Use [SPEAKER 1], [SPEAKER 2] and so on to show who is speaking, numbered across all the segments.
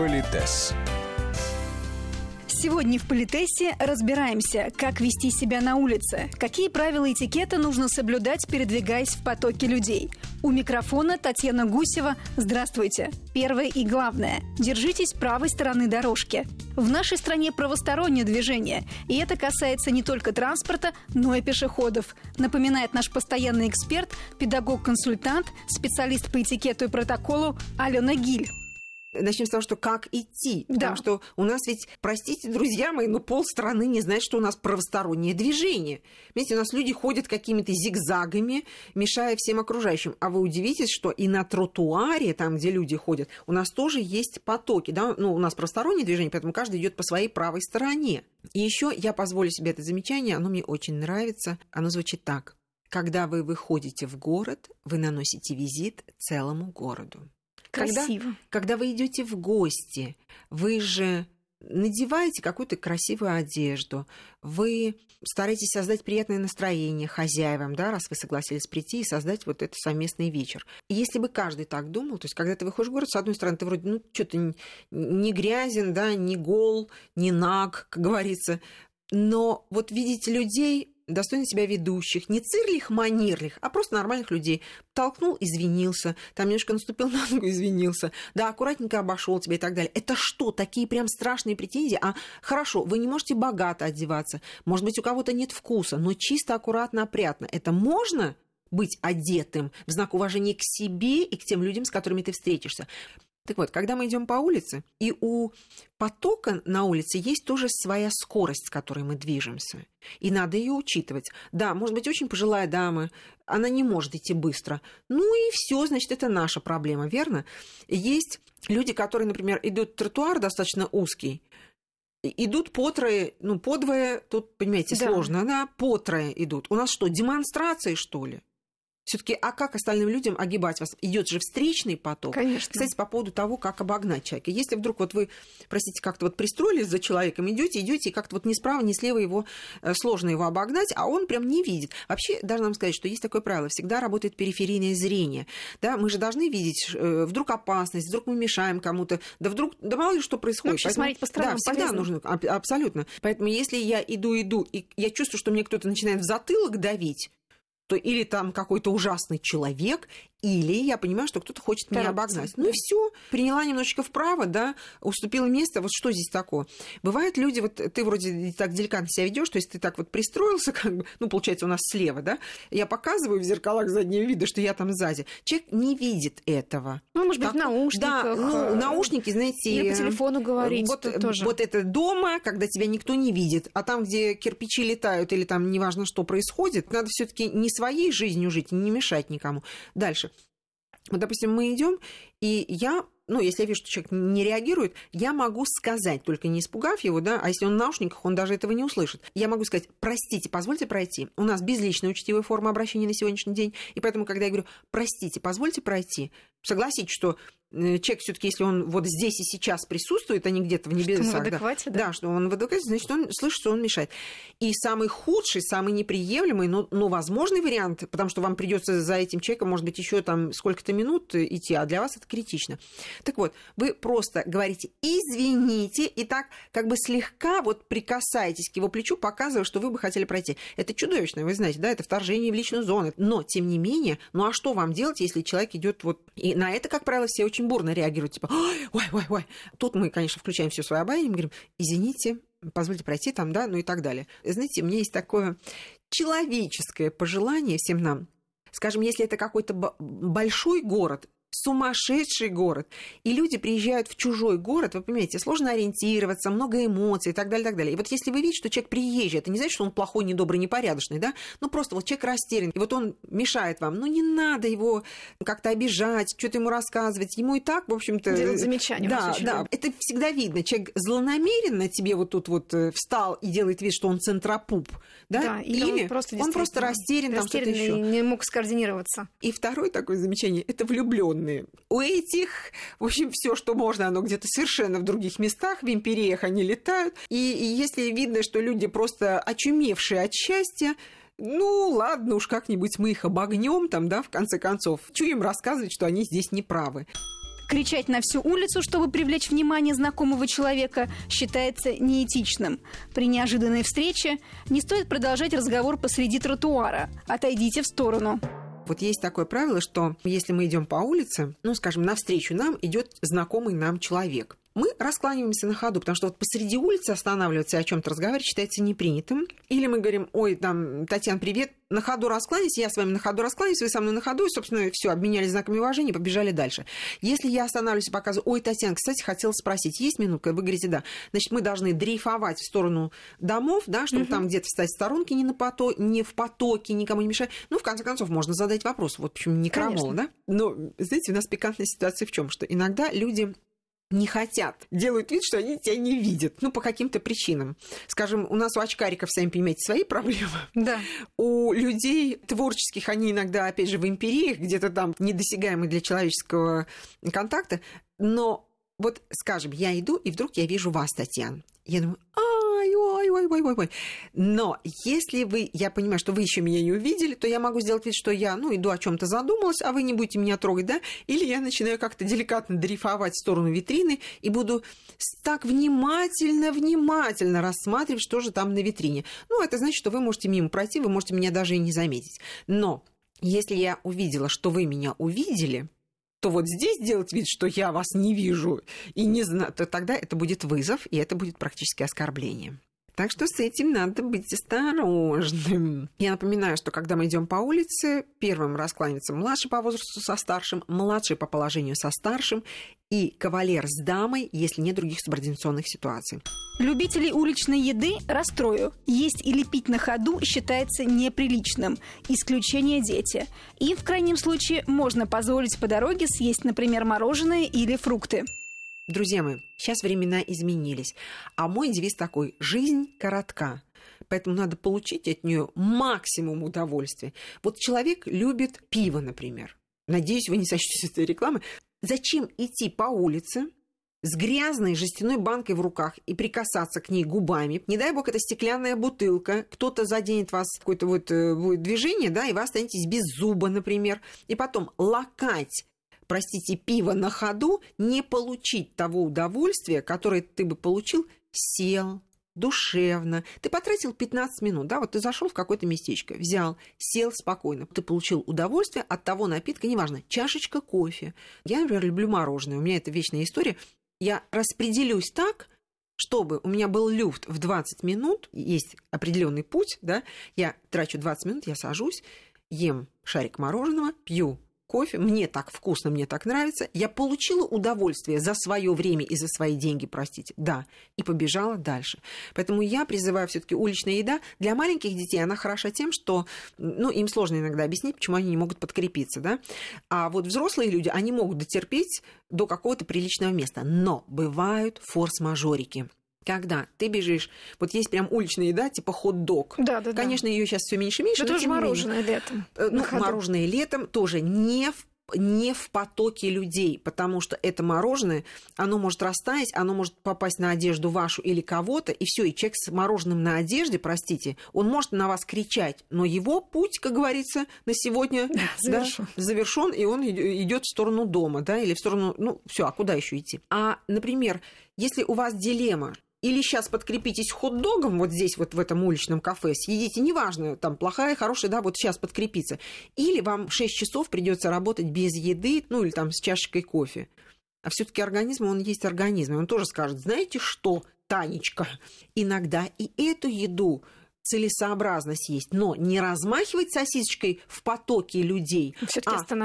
[SPEAKER 1] Политес.
[SPEAKER 2] Сегодня в Политесе разбираемся, как вести себя на улице, какие правила этикета нужно соблюдать, передвигаясь в потоке людей. У микрофона Татьяна Гусева. Здравствуйте. Первое и главное. Держитесь правой стороны дорожки. В нашей стране правостороннее движение, и это касается не только транспорта, но и пешеходов, напоминает наш постоянный эксперт, педагог-консультант, специалист по этикету и протоколу Алена Гиль.
[SPEAKER 3] Начнем с того, что как идти.
[SPEAKER 2] Да.
[SPEAKER 3] Потому что у нас ведь, простите, друзья мои, но полстраны не знает, что у нас правостороннее движение. Видите, у нас люди ходят какими-то зигзагами, мешая всем окружающим. А вы удивитесь, что и на тротуаре, там, где люди ходят, у нас тоже есть потоки. Да? Ну, у нас правостороннее движение, поэтому каждый идет по своей правой стороне. И еще я позволю себе это замечание, оно мне очень нравится. Оно звучит так. Когда вы выходите в город, вы наносите визит целому городу.
[SPEAKER 2] Красиво.
[SPEAKER 3] Когда, когда вы идете в гости, вы же надеваете какую-то красивую одежду, вы стараетесь создать приятное настроение хозяевам, да, раз вы согласились прийти и создать вот этот совместный вечер. И если бы каждый так думал, то есть когда ты выходишь в город, с одной стороны, ты вроде, ну, что-то не грязен, да, не гол, не наг, как говорится, но вот видеть людей достойно себя ведущих, не цирлих, манирлих, а просто нормальных людей. Толкнул, извинился, там немножко наступил на ногу, извинился, да, аккуратненько обошел тебя и так далее. Это что, такие прям страшные претензии? А хорошо, вы не можете богато одеваться, может быть, у кого-то нет вкуса, но чисто, аккуратно, опрятно. Это можно? быть одетым в знак уважения к себе и к тем людям, с которыми ты встретишься. Так вот, когда мы идем по улице, и у потока на улице есть тоже своя скорость, с которой мы движемся. И надо ее учитывать. Да, может быть, очень пожилая дама, она не может идти быстро. Ну и все, значит, это наша проблема, верно? Есть люди, которые, например, идут тротуар достаточно узкий, идут по трое, ну, по двое, тут, понимаете,
[SPEAKER 2] Да.
[SPEAKER 3] сложно, да, по трое идут. У нас что, демонстрации, что ли? Все-таки, а как остальным людям огибать вас? Идет же встречный поток.
[SPEAKER 2] Конечно.
[SPEAKER 3] Кстати, по поводу того, как обогнать человека. Если вдруг вот вы, простите, как-то вот пристроились за человеком, идете, идете, и как-то вот ни справа, ни слева его э, сложно его обогнать, а он прям не видит. Вообще, должна вам сказать, что есть такое правило, всегда работает периферийное зрение. Да, мы же должны видеть э, вдруг опасность, вдруг мы мешаем кому-то, да вдруг, да мало ли что происходит.
[SPEAKER 2] вообще смотреть по сторонам
[SPEAKER 3] Да, всегда нужно, аб- абсолютно. Поэтому если я иду, иду, и я чувствую, что мне кто-то начинает в затылок давить, то или там какой-то ужасный человек, или я понимаю, что кто-то хочет меня обогнать. Ну и все, приняла немножечко вправо, да, уступила место. Вот что здесь такое? Бывают люди, вот ты вроде так деликатно себя ведешь, то есть ты так вот пристроился, как бы, ну, получается, у нас слева, да, я показываю в зеркалах заднего вида, что я там сзади. Человек не видит этого.
[SPEAKER 2] Ну, может быть, в
[SPEAKER 3] Так,
[SPEAKER 2] наушниках.
[SPEAKER 3] Да, ну,
[SPEAKER 2] э,
[SPEAKER 3] наушники, знаете...
[SPEAKER 2] Или по телефону говорить
[SPEAKER 3] Вот,
[SPEAKER 2] тоже.
[SPEAKER 3] вот это дома, когда тебя никто не видит, а там, где кирпичи летают или там неважно, что происходит, надо все таки не своей жизнью жить, не мешать никому. Дальше. Вот, допустим, мы идем, и я ну, если я вижу, что человек не реагирует, я могу сказать, только не испугав его, да, а если он в наушниках, он даже этого не услышит. Я могу сказать, простите, позвольте пройти. У нас безличная учтивая форма обращения на сегодняшний день, и поэтому, когда я говорю, простите, позвольте пройти, согласитесь, что человек все таки если он вот здесь и сейчас присутствует, а не где-то в
[SPEAKER 2] Что он в
[SPEAKER 3] небесах, да,
[SPEAKER 2] адеквате, да?
[SPEAKER 3] да, что он в адеквате, значит, он слышит, что он мешает. И самый худший, самый неприемлемый, но, но возможный вариант, потому что вам придется за этим человеком, может быть, еще там сколько-то минут идти, а для вас это критично. Так вот, вы просто говорите «извините», и так как бы слегка вот прикасаетесь к его плечу, показывая, что вы бы хотели пройти. Это чудовищно, вы знаете, да, это вторжение в личную зону. Но, тем не менее, ну а что вам делать, если человек идет вот... И на это, как правило, все очень бурно реагируют, типа «Ой, ой, ой, ой». Тут мы, конечно, включаем все свое обаяние, говорим «извините, позвольте пройти там, да, ну и так далее». Знаете, у меня есть такое человеческое пожелание всем нам. Скажем, если это какой-то большой город, сумасшедший город, и люди приезжают в чужой город, вы понимаете, сложно ориентироваться, много эмоций и так далее, так далее. И вот если вы видите, что человек приезжий, это не значит, что он плохой, недобрый, непорядочный, да, ну просто вот человек растерян, и вот он мешает вам, ну не надо его как-то обижать, что-то ему рассказывать, ему и так, в общем-то...
[SPEAKER 2] Делать замечания
[SPEAKER 3] Да, да, это всегда видно. Человек злонамеренно тебе вот тут вот э, встал и делает вид, что он центропуп, да,
[SPEAKER 2] Да, или он просто,
[SPEAKER 3] он просто
[SPEAKER 2] действительно
[SPEAKER 3] растерян, там что-то еще.
[SPEAKER 2] и не мог скоординироваться.
[SPEAKER 3] И второе такое замечание – это влюбленные. У этих, в общем, все, что можно, оно где-то совершенно в других местах, в империях они летают. И, и если видно, что люди просто очумевшие от счастья, ну, ладно уж, как-нибудь мы их обогнем там, да, в конце концов. Чего им рассказывать, что они здесь неправы?
[SPEAKER 2] Кричать на всю улицу, чтобы привлечь внимание знакомого человека, считается неэтичным. При неожиданной встрече не стоит продолжать разговор посреди тротуара. Отойдите в сторону.
[SPEAKER 3] Вот есть такое правило, что если мы идем по улице, ну, скажем, навстречу нам идет знакомый нам человек мы раскланиваемся на ходу, потому что вот посреди улицы останавливаться и о чем-то разговаривать считается непринятым. Или мы говорим, ой, там, Татьяна, привет, на ходу раскланяюсь, я с вами на ходу раскланяюсь, вы со мной на ходу, и, собственно, все, обменялись знаками уважения, побежали дальше. Если я останавливаюсь и показываю, ой, Татьяна, кстати, хотела спросить, есть минутка? Вы говорите, да. Значит, мы должны дрейфовать в сторону домов, да, чтобы угу. там где-то встать в сторонке, не, на пото... не в потоке, никому не мешать. Ну, в конце концов, можно задать вопрос, вот почему не крамола, да? Но, знаете, у нас пикантная ситуация в чем, что иногда люди не хотят, делают вид, что они тебя не видят, ну, по каким-то причинам. Скажем, у нас у очкариков, сами понимаете, свои проблемы.
[SPEAKER 2] Да.
[SPEAKER 3] У людей творческих, они иногда, опять же, в империях, где-то там недосягаемы для человеческого контакта, но вот, скажем, я иду, и вдруг я вижу вас, Татьяна. Я думаю, а, ой, ой, ой, ой, ой. Но если вы, я понимаю, что вы еще меня не увидели, то я могу сделать вид, что я, ну, иду о чем-то задумалась, а вы не будете меня трогать, да? Или я начинаю как-то деликатно дрейфовать в сторону витрины и буду так внимательно, внимательно рассматривать, что же там на витрине. Ну, это значит, что вы можете мимо пройти, вы можете меня даже и не заметить. Но если я увидела, что вы меня увидели, то вот здесь делать вид, что я вас не вижу и не знаю, то тогда это будет вызов, и это будет практически оскорбление. Так что с этим надо быть осторожным. Я напоминаю, что когда мы идем по улице, первым раскланяется младший по возрасту со старшим, младший по положению со старшим и кавалер с дамой, если нет других субординационных ситуаций.
[SPEAKER 2] Любителей уличной еды расстрою. Есть или пить на ходу считается неприличным. Исключение дети. И в крайнем случае можно позволить по дороге съесть, например, мороженое или фрукты.
[SPEAKER 3] Друзья мои, сейчас времена изменились. А мой девиз такой – жизнь коротка. Поэтому надо получить от нее максимум удовольствия. Вот человек любит пиво, например. Надеюсь, вы не сочтете этой рекламы. Зачем идти по улице, с грязной жестяной банкой в руках и прикасаться к ней губами. Не дай бог, это стеклянная бутылка. Кто-то заденет вас, какое-то вот э, будет движение, да, и вы останетесь без зуба, например. И потом лакать простите, пиво на ходу, не получить того удовольствия, которое ты бы получил, сел, душевно. Ты потратил 15 минут, да, вот ты зашел в какое-то местечко, взял, сел спокойно. Ты получил удовольствие от того напитка, неважно, чашечка кофе. Я, например, люблю мороженое, у меня это вечная история. Я распределюсь так, чтобы у меня был люфт в 20 минут, есть определенный путь, да, я трачу 20 минут, я сажусь, ем шарик мороженого, пью кофе, мне так вкусно, мне так нравится, я получила удовольствие за свое время и за свои деньги, простите, да, и побежала дальше. Поэтому я призываю все-таки уличная еда для маленьких детей, она хороша тем, что, ну, им сложно иногда объяснить, почему они не могут подкрепиться, да, а вот взрослые люди, они могут дотерпеть до какого-то приличного места, но бывают форс-мажорики когда ты бежишь, вот есть прям уличная еда, типа хот-дог.
[SPEAKER 2] Да, да,
[SPEAKER 3] Конечно, ее сейчас все меньше и меньше.
[SPEAKER 2] Это тоже мороженое летом.
[SPEAKER 3] Э, ну, мороженое летом тоже не в не в потоке людей, потому что это мороженое, оно может растаять, оно может попасть на одежду вашу или кого-то, и все, и человек с мороженым на одежде, простите, он может на вас кричать, но его путь, как говорится, на сегодня да, завершен. Да, завершен, и он идет в сторону дома, да, или в сторону, ну, все, а куда еще идти? А, например, если у вас дилемма, или сейчас подкрепитесь хот-догом вот здесь, вот в этом уличном кафе, съедите, неважно, там плохая, хорошая, да, вот сейчас подкрепиться. Или вам 6 часов придется работать без еды, ну или там с чашечкой кофе. А все-таки организм, он есть организм. И он тоже скажет, знаете что, Танечка, иногда и эту еду целесообразно съесть, но не размахивать сосисочкой в потоке людей,
[SPEAKER 2] а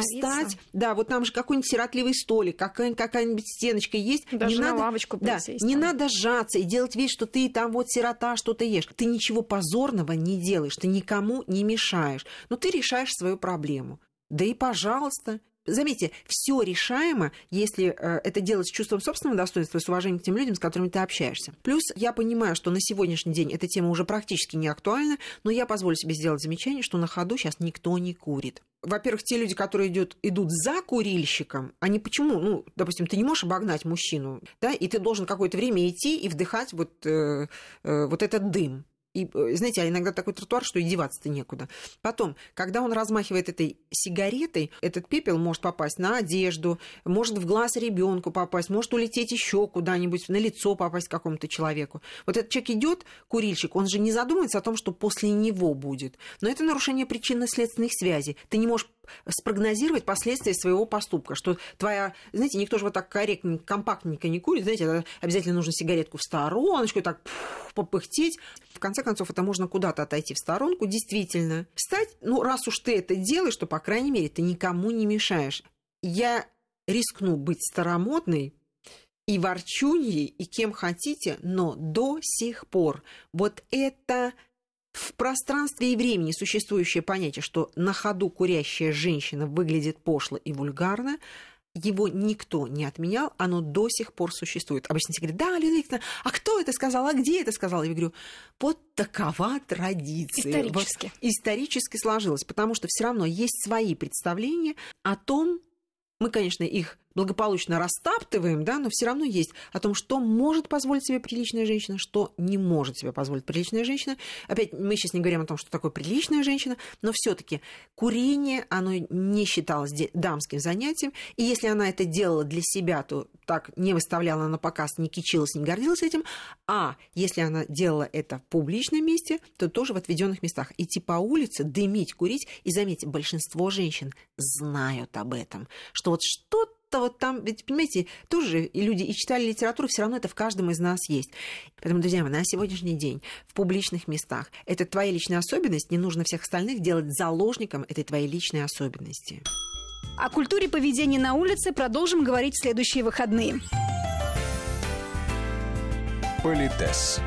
[SPEAKER 2] встать,
[SPEAKER 3] да, вот там же какой-нибудь сиротливый столик, какая- какая-нибудь стеночка есть.
[SPEAKER 2] Даже
[SPEAKER 3] не
[SPEAKER 2] на
[SPEAKER 3] надо,
[SPEAKER 2] лавочку
[SPEAKER 3] да, не
[SPEAKER 2] там.
[SPEAKER 3] надо сжаться и делать вид, что ты там вот сирота, что-то ешь. Ты ничего позорного не делаешь, ты никому не мешаешь, но ты решаешь свою проблему. Да и пожалуйста, Заметьте, все решаемо, если э, это делать с чувством собственного достоинства и с уважением к тем людям, с которыми ты общаешься. Плюс я понимаю, что на сегодняшний день эта тема уже практически не актуальна, но я позволю себе сделать замечание, что на ходу сейчас никто не курит. Во-первых, те люди, которые идут, идут за курильщиком, они почему? Ну, допустим, ты не можешь обогнать мужчину, да, и ты должен какое-то время идти и вдыхать вот, э, э, вот этот дым. И, э, знаете, а иногда такой тротуар, что и деваться-то некуда. Потом, когда он размахивает этой сигаретой, этот пепел может попасть на одежду, может в глаз ребенку попасть, может улететь еще куда-нибудь, на лицо попасть какому-то человеку. Вот этот человек идет, курильщик, он же не задумывается о том, что после него будет. Но это нарушение причинно-следственных связей. Ты не можешь спрогнозировать последствия своего поступка, что твоя, знаете, никто же вот так корректненько, компактненько не курит, знаете, обязательно нужно сигаретку в стороночку, так попыхтеть. В конце концов, это можно куда-то отойти в сторонку, действительно. Встать, ну, раз уж ты это делаешь, то, по крайней мере, ты никому не мешаешь. Я рискну быть старомодной, и ворчуньей, и кем хотите, но до сих пор вот это в пространстве и времени существующее понятие, что на ходу курящая женщина выглядит пошло и вульгарно, его никто не отменял, оно до сих пор существует. Обычно все говорят, да, Лена Викторовна, а кто это сказал, а где это сказал? Я говорю, вот такова традиция.
[SPEAKER 2] Исторически.
[SPEAKER 3] Вот, исторически сложилось, потому что все равно есть свои представления о том, мы, конечно, их благополучно растаптываем, да, но все равно есть о том, что может позволить себе приличная женщина, что не может себе позволить приличная женщина. Опять мы сейчас не говорим о том, что такое приличная женщина, но все-таки курение, оно не считалось дамским занятием, и если она это делала для себя, то так не выставляла на показ, не кичилась, не гордилась этим, а если она делала это в публичном месте, то тоже в отведенных местах. Идти по улице, дымить, курить, и заметьте, большинство женщин знают об этом, что вот что-то что-то вот там, ведь, понимаете, тоже и люди и читали литературу, все равно это в каждом из нас есть. Поэтому, друзья мои, на сегодняшний день в публичных местах это твоя личная особенность, не нужно всех остальных делать заложником этой твоей личной особенности.
[SPEAKER 2] О культуре поведения на улице продолжим говорить в следующие выходные.
[SPEAKER 1] Политес.